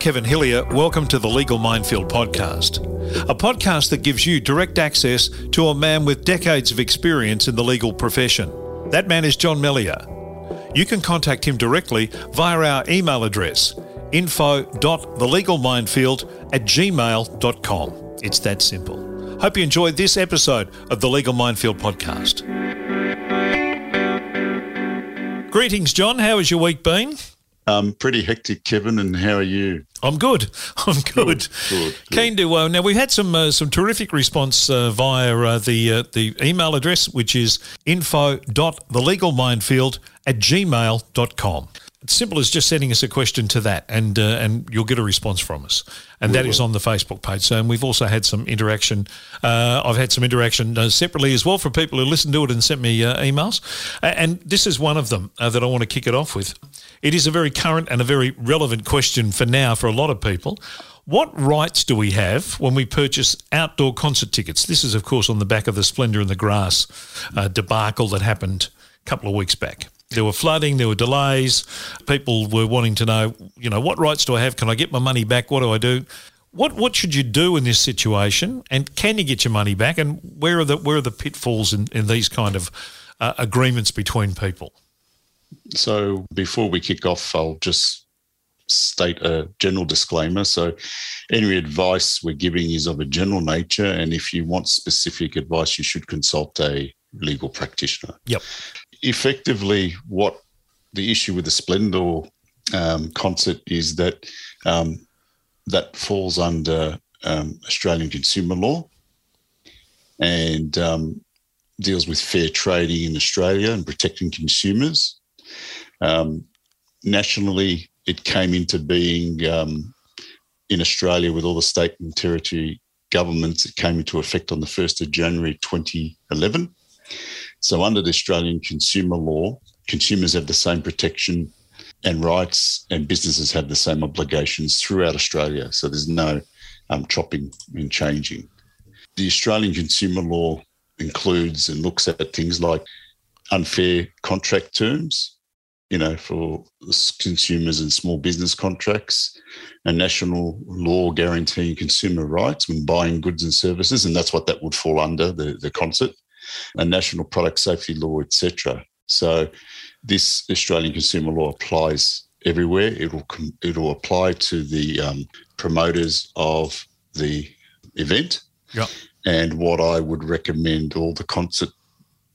Kevin Hillier. Welcome to the Legal Minefield podcast, a podcast that gives you direct access to a man with decades of experience in the legal profession. That man is John Melia. You can contact him directly via our email address info.thelegalminefield at gmail.com. It's that simple. Hope you enjoyed this episode of the Legal Minefield podcast. Greetings, John. How has your week been? Um, pretty hectic, Kevin. And how are you? I'm good. I'm good. Good, good, good. Keen to uh, now. We've had some uh, some terrific response uh, via uh, the uh, the email address, which is info.thelegalminefield at gmail.com. It's simple as just sending us a question to that, and uh, and you'll get a response from us. And that is on the Facebook page. So, and we've also had some interaction. Uh, I've had some interaction uh, separately as well from people who listened to it and sent me uh, emails. And this is one of them uh, that I want to kick it off with. It is a very current and a very relevant question for now for a lot of people. What rights do we have when we purchase outdoor concert tickets? This is, of course, on the back of the Splendour in the Grass uh, debacle that happened a couple of weeks back. There were flooding, there were delays. People were wanting to know, you know, what rights do I have? Can I get my money back? What do I do? What what should you do in this situation? And can you get your money back? And where are the where are the pitfalls in, in these kind of uh, agreements between people? So, before we kick off, I'll just state a general disclaimer. So, any advice we're giving is of a general nature. And if you want specific advice, you should consult a legal practitioner. Yep. Effectively, what the issue with the Splendour um, concert is that um, that falls under um, Australian consumer law and um, deals with fair trading in Australia and protecting consumers. Um, nationally, it came into being in Australia with all the state and territory governments. It came into effect on the 1st of January 2011. So, under the Australian consumer law, consumers have the same protection and rights, and businesses have the same obligations throughout Australia. So, there's no um, chopping and changing. The Australian consumer law includes and looks at things like unfair contract terms, you know, for consumers and small business contracts, and national law guaranteeing consumer rights when buying goods and services, and that's what that would fall under the, the concert, a national product safety law, etc. So this Australian consumer law applies everywhere. It'll it'll apply to the um, promoters of the event. And what I would recommend all the concert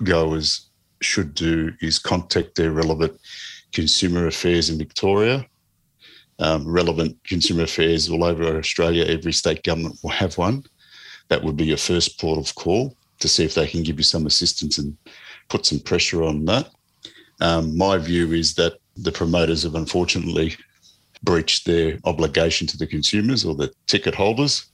goers should do is contact their relevant consumer affairs in Victoria. Um, relevant consumer affairs all over Australia, every state government will have one. That would be your first port of call to see if they can give you some assistance and put some pressure on that. Um, my view is that the promoters have unfortunately breached their obligation to the consumers or the ticket holders.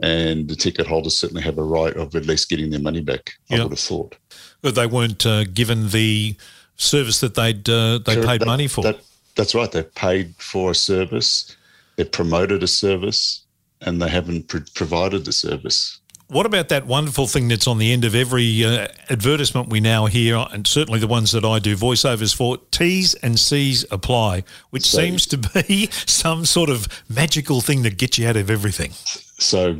And the ticket holders certainly have a right of at least getting their money back, I would have thought. But they weren't uh, given the service that they'd uh, they Correct. paid That- money for. that- that's right. They've paid for a service, they've promoted a service, and they haven't pr- provided the service. What about that wonderful thing that's on the end of every uh, advertisement we now hear, and certainly the ones that I do voiceovers for? T's and C's apply, which So- seems to be some sort of magical thing that gets you out of everything. So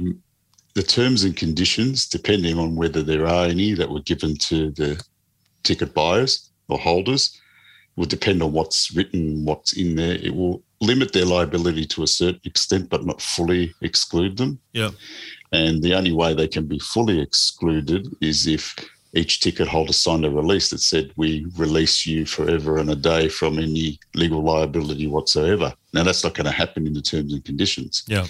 the terms and conditions, depending on whether there are any that were given to the ticket buyers or holders, will depend on what's written, what's in there. It will limit their liability to a certain extent, but not fully exclude them. Yeah. And the only way they can be fully excluded is if each ticket holder signed a release that said, We release you forever and a day from any legal liability whatsoever. Now, that's not going to happen in the terms and conditions. Yeah.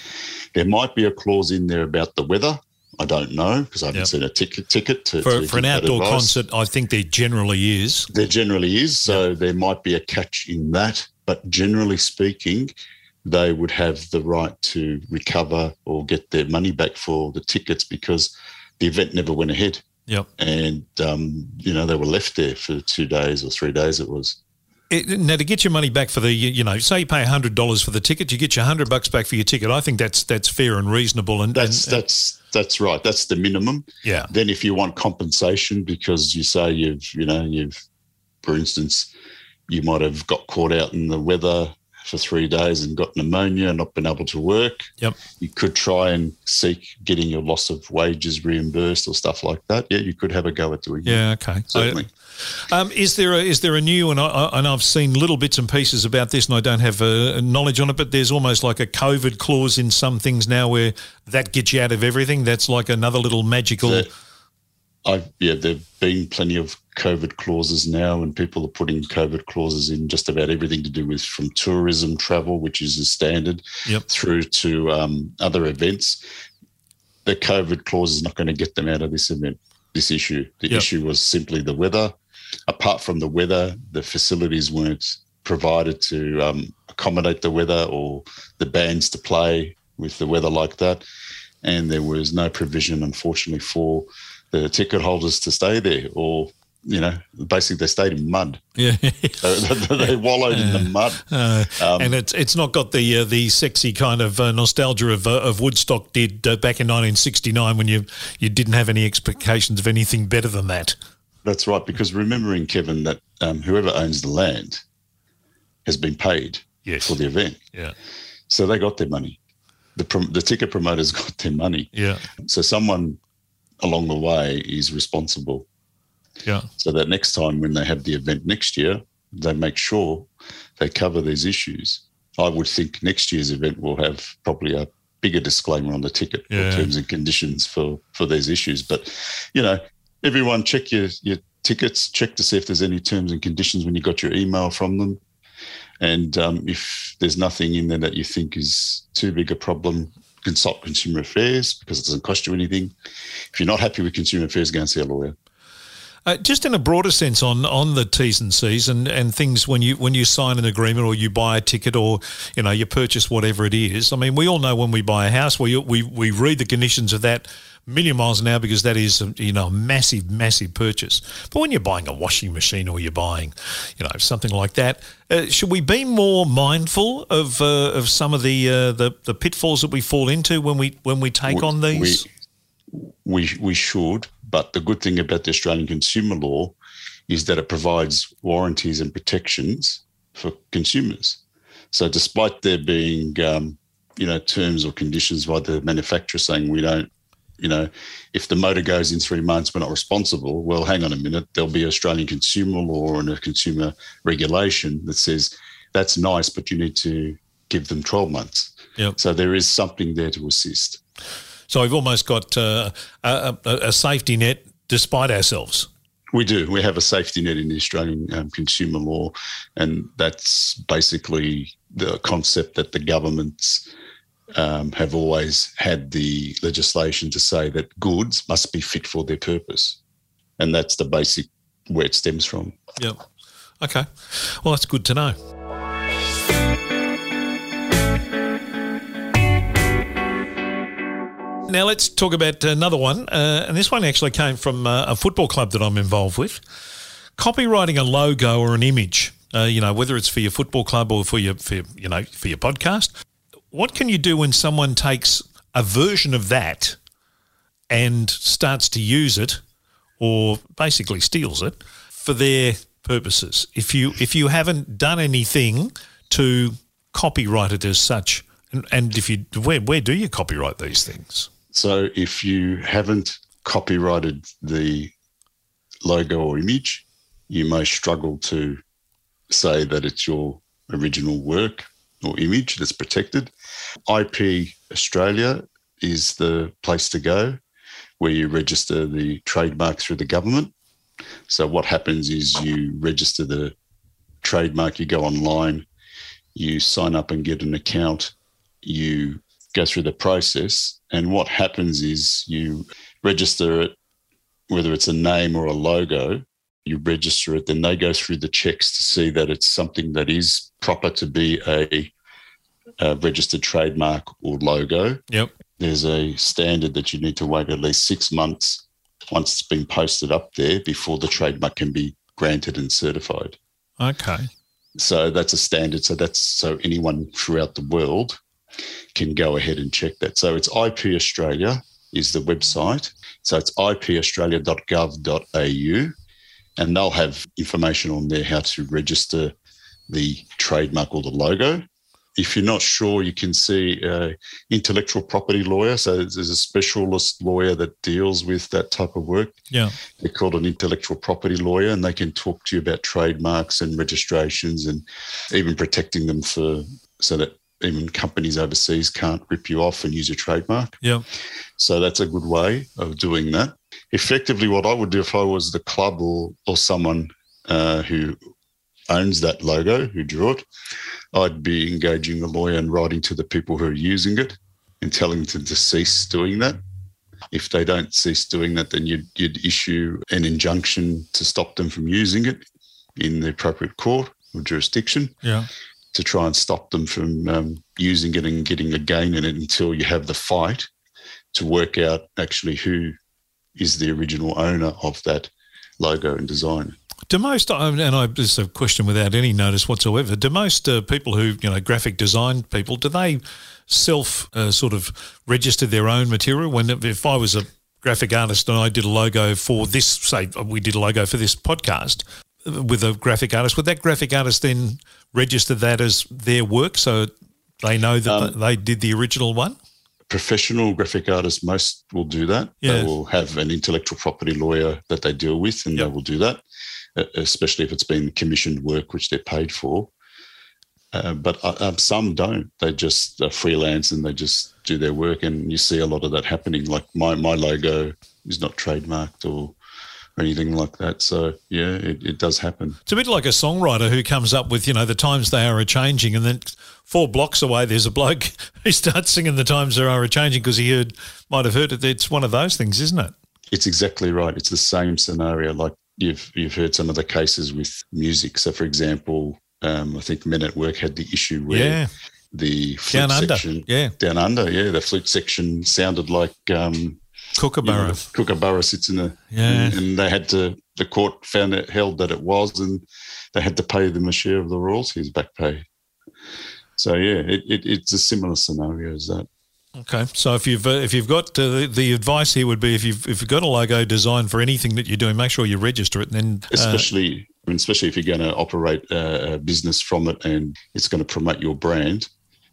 There might be a clause in there about the weather. I don't know because I haven't Yep. seen a ticket ticket to, For, to for an outdoor advice. concert, I think there generally is. There generally is, so there might be a catch in that. But generally speaking, they would have the right to recover or get their money back for the tickets because the event never went ahead. Yep. And, um, you know, they were left there for two days or three days, it was. It, now to get your money back for the you know say you pay hundred dollars for the ticket you get your hundred bucks back for your ticket I think that's that's fair and reasonable and That's and, that's that's right. That's the minimum. yeah Then, if you want compensation because you say you've, you know, you've, for instance, you might have got caught out in the weather for three days and got pneumonia and not been able to work, Yep. you could try and seek getting your loss of wages reimbursed or stuff like that. Yeah, you could have a go at doing that. Yeah. Okay. Certainly. Um, is there a, is there a new and I, I- and I've seen little bits and pieces about this and I don't have uh, knowledge on it, but there's almost like a COVID clause in some things now where that gets you out of everything. That's like another little magical. I've, yeah, there've been plenty of COVID clauses now, and people are putting COVID clauses in just about everything to do with from tourism, travel, which is a standard, Yep. through to um, other events. The COVID clause is not going to get them out of this event, this issue. The Yep. issue was simply the weather. Apart from the weather, the facilities weren't provided to um, accommodate the weather or the bands to play with the weather like that. And there was no provision, unfortunately, for the ticket holders to stay there or, you know, basically they stayed in mud. yeah. they, they wallowed in the mud. Uh, Um, and it's it's not got the uh, the sexy kind of uh, nostalgia of uh, of Woodstock did uh, back in 1969 when you you didn't have any expectations of anything better than that. That's right. Because remembering, Kevin, that um, whoever owns the land has been paid Yes. for the event. Yeah. So they got their money. The, prom- the ticket promoters got their money. Yeah. So someone along the way is responsible. Yeah. So that next time when they have the event next year, they make sure they cover these issues. I would think next year's event will have probably a bigger disclaimer on the ticket Yeah. terms and conditions for for these issues. But you know, everyone check your your tickets, check to see if there's any terms and conditions when you got your email from them. And um, if there's nothing in there that you think is too big a problem, consult Consumer Affairs because it doesn't cost you anything. If you're not happy with Consumer Affairs, go and see a lawyer. Uh, just in a broader sense on, on the T's and C's and, and things when you when you sign an agreement or you buy a ticket or you know you purchase whatever it is. I mean, we all know when we buy a house, we we, we read the conditions of that million miles an hour because that is you know a massive massive purchase. But when you're buying a washing machine or you're buying you know something like that, uh, should we be more mindful of uh, of some of the, uh, the the pitfalls that we fall into when we when we take on these? we we should. But the good thing about the Australian consumer law is that it provides warranties and protections for consumers. So, despite there being um, you know terms or conditions by the manufacturer saying we don't, you know, if the motor goes in three months, we're not responsible. Well, hang on a minute. There'll be Australian consumer law and a consumer regulation that says that's nice, but you need to give them twelve months. Yep. So there is something there to assist. So we've almost got uh, a, a, a safety net despite ourselves. We do. We have a safety net in the Australian um, consumer law, and that's basically the concept that the governments um, have always had the legislation to say that goods must be fit for their purpose, and that's the basic where it stems from. Yep. Okay. Well, that's good to know. Now let's talk about another one, uh, and this one actually came from uh, a football club that I'm involved with. Copyrighting a logo or an image, uh, you know, whether it's for your football club or for your, for, your- you know, for your podcast. What can you do when someone takes a version of that and starts to use it, or basically steals it for their purposes? If you if you haven't done anything to copyright it as such, and, and if you where where do you copyright these things? So if you haven't copyrighted the logo or image, you may struggle to say that it's your original work or image that's protected. IP Australia is the place to go where you register the trademark through the government. So what happens is you register the trademark, you go online, you sign up and get an account, you go through the process. And what happens is you register it, whether it's a name or a logo, you register it, then they go through the checks to see that it's something that is proper to be a, a registered trademark or logo. Yep. There's a standard that you need to wait at least six months once it's been posted up there before the trademark can be granted and certified. Okay. So that's a standard. So that's so anyone throughout the world can go ahead and check that. So it's IP Australia is the website. So it's ipaustralia.gov.au, and they'll have information on there how to register the trademark or the logo. if you're not sure, you can see a intellectual property lawyer. So there's a specialist lawyer that deals with that type of work. Yeah. They're called an intellectual property lawyer, and they can talk to you about trademarks and registrations and even protecting them for so that even companies overseas can't rip you off and use your trademark. Yeah. So that's a good way of doing that. Effectively, what I would do if I was the club or or someone uh, who owns that logo, who drew it, I'd be engaging a lawyer and writing to the people who are using it and telling them to cease doing that. If they don't cease doing that, then you'd, you'd issue an injunction to stop them from using it in the appropriate court or jurisdiction Yeah. to try and stop them from um, using it and getting a gain in it until you have the fight to work out actually who is the original owner of that logo and design. Do most, um, and I, this is a question without any notice whatsoever, do most uh, people who, you know, graphic design people, do they self uh, sort of register their own material? When if I was a graphic artist and I did a logo for this, say we did a logo for this podcast uh, with a graphic artist, would that graphic artist then register that as their work so they know that Um, they did the original one? Professional graphic artists, most will do that. Yeah. They will have an intellectual property lawyer that they deal with, and Yep. they will do that, uh, especially if it's been commissioned work which they're paid for. Uh, but uh, um, some don't. They just are freelance and they just do their work, and you see a lot of that happening. Like my my logo is not trademarked or or anything like that. So yeah, it, it does happen. It's a bit like a songwriter who comes up with, you know, the times they are a changing, and then four blocks away, there's a bloke who starts singing the times they are a changing because he heard, might have heard it. It's one of those things, isn't it? It's exactly right. It's the same scenario. Like you've you've heard some of the cases with music. So, for example, um, I think Men at Work had the issue where Yeah. the flute Down under. section, Yeah. down under, yeah, the flute section sounded like um, you know, Kookaburra. Kookaburra sits in a, Yeah. and they had to. The court found it held that it was, and they had to pay them a share of the royalties back pay. So yeah, it, it, it's a similar scenario as that. Okay, so if you've uh, if you've got uh, the, the advice here would be if you've if you've got a logo design for anything that you're doing, make sure you register it. And then uh, especially I mean, especially if you're going to operate a business from it and it's going to promote your brand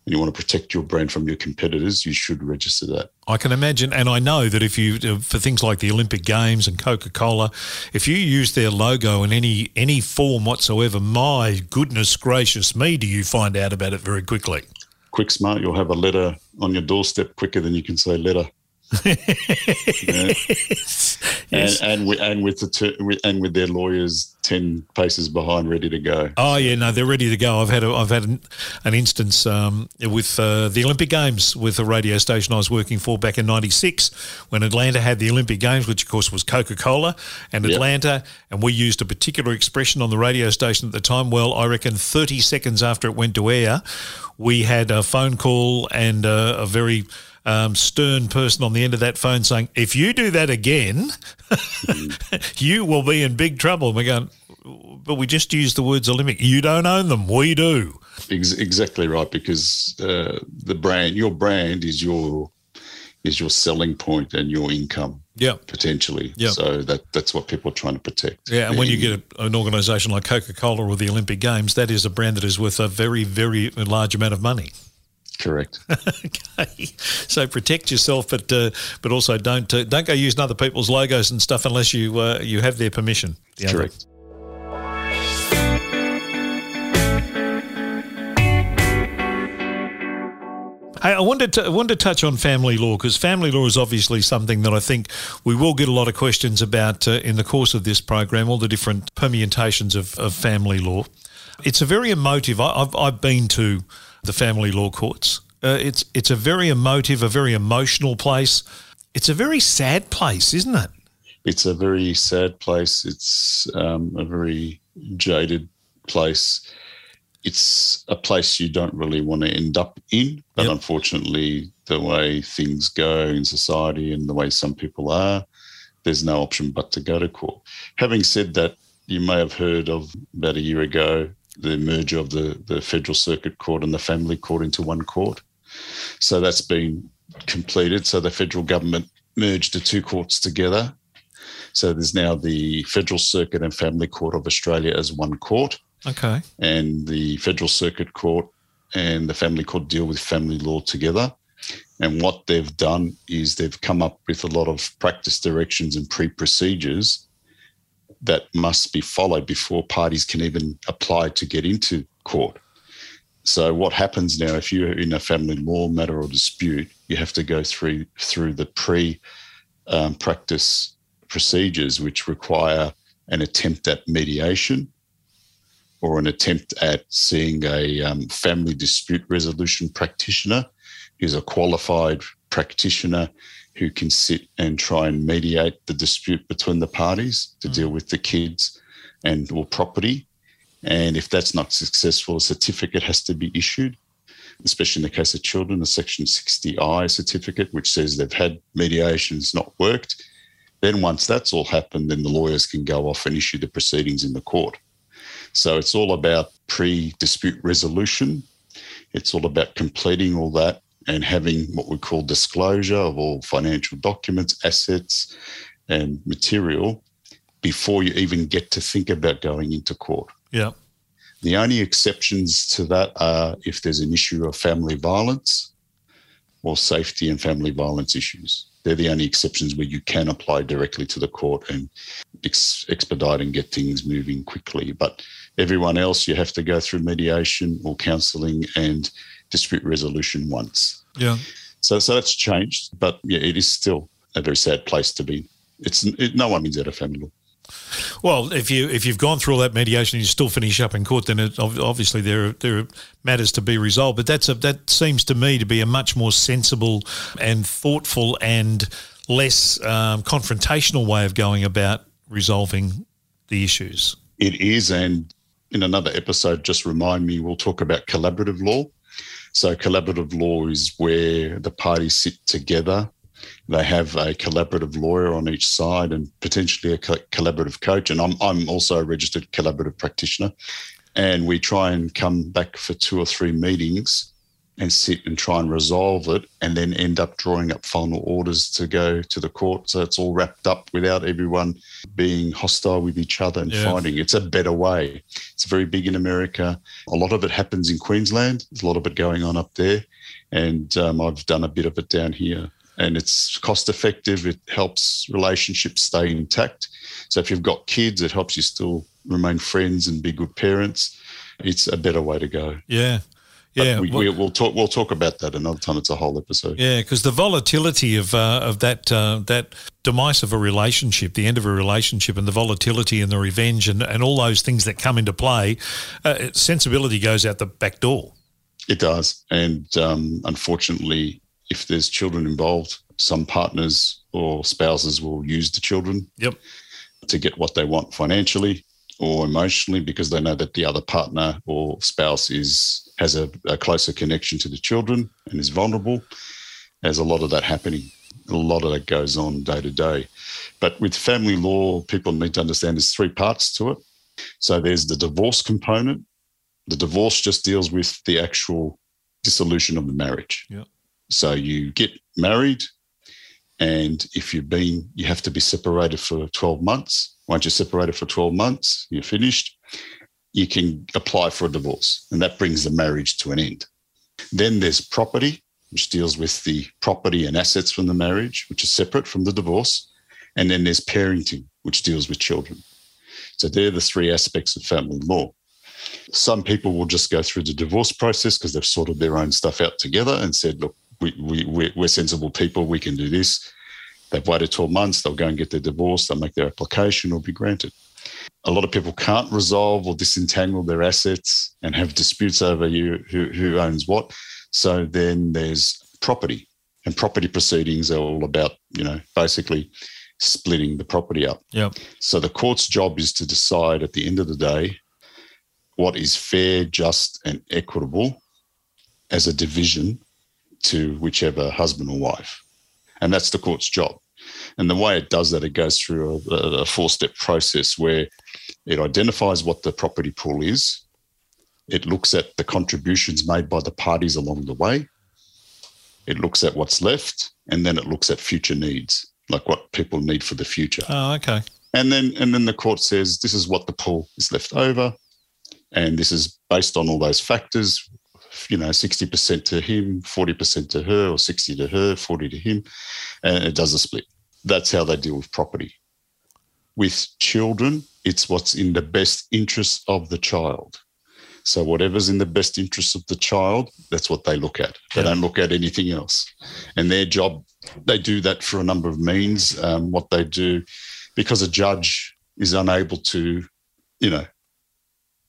and you want to protect your brand from your competitors, you should register that. I can imagine, and I know that if you uh, for things like the Olympic Games and Coca Cola, if you use their logo in any any form whatsoever, my goodness gracious me, do you find out about it very quickly? Quick smart, you'll have a letter on your doorstep quicker than you can say letter. Yeah. Yes. And and with, and with the ter- and with their lawyers ten paces behind, ready to go. Oh yeah, no, they're ready to go. I've had a, I've had an, an instance um, with uh, the Olympic Games with a radio station I was working for back in '96 when Atlanta had the Olympic Games, which of course was Coca Cola and Yep. Atlanta, and we used a particular expression on the radio station at the time. Well, I reckon 30 seconds after it went to air, we had a phone call and uh, a very um, stern person on the end of that phone saying, "If you do that again, you will be in big trouble." And we're going, but we just use the words Olympic. You don't own them. We do. Exactly right, because uh, the brand, your brand, is your is your selling point and your income Yeah. potentially. Yep. So that that's what people are trying to protect. Yeah, and when you get a, an organisation like Coca Cola or the Olympic Games, that is a brand that is worth a very, very large amount of money. Correct. okay, so protect yourself, but uh, but also don't uh, don't go using other people's logos and stuff unless you uh, you have their permission. The other- correct. Hey, I wanted to I wanted to touch on family law because family law is obviously something that I think we will get a lot of questions about uh, in the course of this program. All the different permutations of, of family law. It's a very emotive. I, I've I've been to the family law courts. Uh, it's it's a very emotive, a very emotional place. It's a very sad place, isn't it? It's a very sad place. It's um, a very jaded place. It's a place you don't really want to end up in, but Yep. unfortunately, the way things go in society and the way some people are, there's no option but to go to court. Having said that, you may have heard of about a year ago the merger of the, the Federal Circuit Court and the Family Court into one court. So that's been completed. So the federal government merged the two courts together. So there's now the Federal Circuit and Family Court of Australia as one court, Okay. and the Federal Circuit Court and the family court deal with family law together. And what they've done is they've come up with a lot of practice directions and pre procedures that must be followed before parties can even apply to get into court. So what happens now if you're in a family law matter or dispute, you have to go through through the pre um, practice procedures, which require an attempt at mediation or an attempt at seeing a um, family dispute resolution practitioner who's a qualified practitioner who can sit and try and mediate the dispute between the parties to mm. deal with the kids and or property. And if that's not successful, a certificate has to be issued, especially in the case of children, a Section 60I certificate, which says they've had mediation, mediations not worked. Then once that's all happened, then the lawyers can go off and issue the proceedings in the court. So it's all about pre-dispute resolution. It's all about completing all that and having what we call disclosure of all financial documents, assets, and material before you even get to think about going into court. Yeah. The only exceptions to that are if there's an issue of family violence or safety and family violence issues. They're the only exceptions where you can apply directly to the court and ex- expedite and get things moving quickly. But everyone else, you have to go through mediation or counselling and dispute resolution once. Yeah. So so that's changed, but yeah, it is still a very sad place to be. It's it, no one wins out of family law. Well, if you if you've gone through all that mediation and you still finish up in court, then it, obviously there are, there are matters to be resolved. But that's a, that seems to me to be a much more sensible and thoughtful and less um, confrontational way of going about resolving the issues. It is, and in another episode, just remind me, we'll talk about collaborative law. So, collaborative law is where the parties sit together. They have a collaborative lawyer on each side and potentially a collaborative coach. And I'm, I'm also a registered collaborative practitioner. And we try and come back for two or three meetings and sit and try and resolve it and then end up drawing up final orders to go to the court. So it's all wrapped up without everyone being hostile with each other and yeah. fighting. It's a better way. It's very big in America. A lot of it happens in Queensland. There's a lot of it going on up there. And um, I've done a bit of it down here. And it's cost effective. It helps relationships stay intact. So if you've got kids, it helps you still remain friends and be good parents. It's a better way to go. Yeah. Yeah, we, well, will talk. We'll talk about that another time. It's a whole episode. Yeah, because the volatility of uh, of that uh, that demise of a relationship, the end of a relationship, and the volatility and the revenge and, and all those things that come into play, uh, sensibility goes out the back door. It does, and um, unfortunately, if there's children involved, some partners or spouses will use the children. Yep. To get what they want financially or emotionally because they know that the other partner or spouse is has a, a closer connection to the children and is vulnerable. There's a lot of that happening. A lot of that goes on day to day. But with family law, people need to understand there's three parts to it. So there's the divorce component. The divorce just deals with the actual dissolution of the marriage. Yeah. So you get married, and if you've been, you have to be separated for 12 months. Once you're separated for 12 months, you're finished you can apply for a divorce, and that brings the marriage to an end. Then there's property, which deals with the property and assets from the marriage, which is separate from the divorce. And then there's parenting, which deals with children. So they're the three aspects of family law. Some people will just go through the divorce process because they've sorted their own stuff out together and said, look, we, we, we're sensible people, we can do this. They've waited 12 months, they'll go and get their divorce, they'll make their application it'll be granted a lot of people can't resolve or disentangle their assets and have disputes over you who, who owns what. So then there's property, and property proceedings are all about you know basically splitting the property up. Yeah. So the court's job is to decide at the end of the day what is fair, just, and equitable as a division to whichever husband or wife, and that's the court's job. And the way it does that, it goes through a, a four step process where it identifies what the property pool is, it looks at the contributions made by the parties along the way, it looks at what's left, and then it looks at future needs, like what people need for the future. Oh, okay. And then and then the court says this is what the pool is left over, and this is based on all those factors you know, 60% to him, 40% to her, or 60 to her, 40 to him, and it does a split. That's how they deal with property. With children, it's what's in the best interest of the child. So whatever's in the best interest of the child, that's what they look at. They yeah. don't look at anything else. And their job, they do that for a number of means. Um, what they do, because a judge is unable to, you know,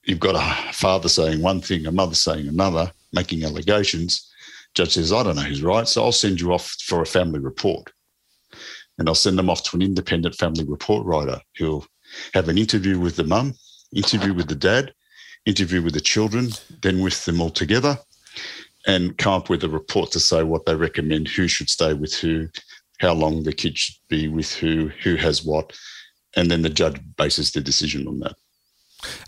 you've got a father saying one thing, a mother saying another, making allegations. Judge says, I don't know who's right, so I'll send you off for a family report. And I'll send them off to an independent family report writer who'll have an interview with the mum, interview with the dad, interview with the children, then with them all together, and come up with a report to say what they recommend, who should stay with who, how long the kid should be with who, who has what, and then the judge bases the decision on that.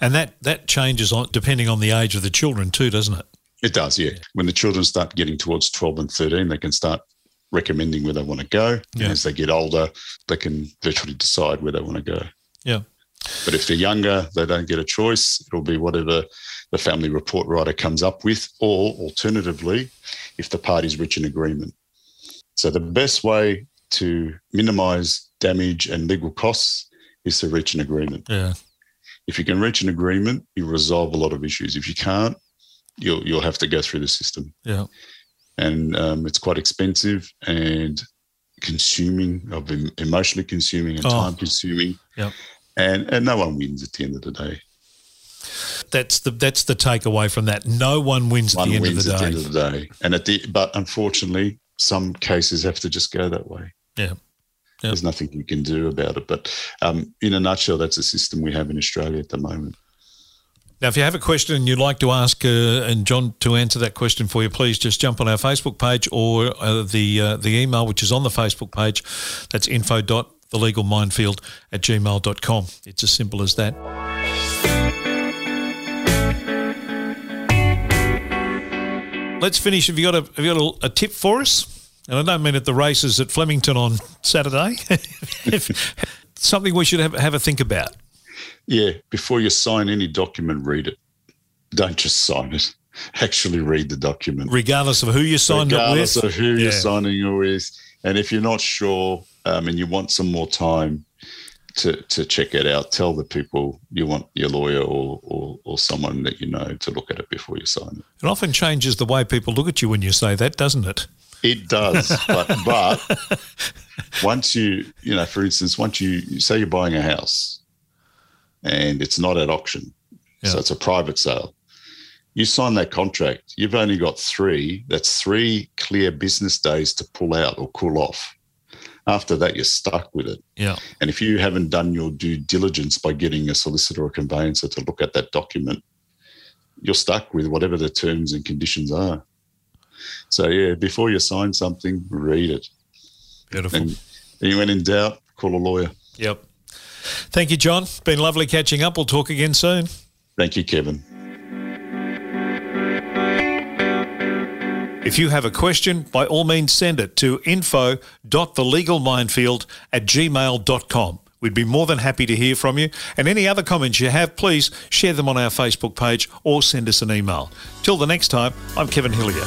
And that that changes on depending on the age of the children too, doesn't it? It does, yeah. When the children start getting towards twelve and thirteen, they can start recommending where they want to go. Yeah. As they get older, they can virtually decide where they want to go. Yeah. But if they're younger, they don't get a choice. It'll be whatever the family report writer comes up with, or alternatively, if the parties reach an agreement. So the best way to minimise damage and legal costs is to reach an agreement. Yeah. If you can reach an agreement, you resolve a lot of issues. If you can't, you'll you'll have to go through the system. Yeah. And um, it's quite expensive and consuming, of emotionally consuming and oh. time consuming. Yeah and and no one wins at the end of the day. That's the that's the takeaway from that. No one wins one at the end wins of the at day. the end of the day, and at the but unfortunately, some cases have to just go that way. Yeah. Yep. There's nothing you can do about it. But um, in a nutshell, that's the system we have in Australia at the moment. Now, if you have a question and you'd like to ask uh, and John to answer that question for you, please just jump on our Facebook page or uh, the uh, the email which is on the Facebook page. That's info dot thelegalminefield at gmail.com. It's as simple as that. Let's finish. Have you got a have you got a, a tip for us? And I don't mean at the races at Flemington on Saturday. Something we should have, have a think about. Yeah, before you sign any document, read it. Don't just sign it. Actually, read the document, regardless of who you signed regardless it with. Regardless of who yeah. you're signing it with, and if you're not sure, um, and you want some more time to, to check it out, tell the people you want your lawyer or, or, or someone that you know to look at it before you sign it. It often changes the way people look at you when you say that, doesn't it? It does, but, but once you, you know, for instance, once you say you're buying a house and it's not at auction, yeah. so it's a private sale, you sign that contract, you've only got three, that's three clear business days to pull out or cool off. After that, you're stuck with it. Yeah. And if you haven't done your due diligence by getting a solicitor or conveyancer to look at that document, you're stuck with whatever the terms and conditions are. So yeah, before you sign something, read it. Beautiful. And when in doubt, call a lawyer. Yep. Thank you, John. Been lovely catching up. We'll talk again soon. Thank you, Kevin. If you have a question, by all means send it to info.thelegalminefield at gmail.com. We'd be more than happy to hear from you. And any other comments you have, please share them on our Facebook page or send us an email. Till the next time, I'm Kevin Hillier.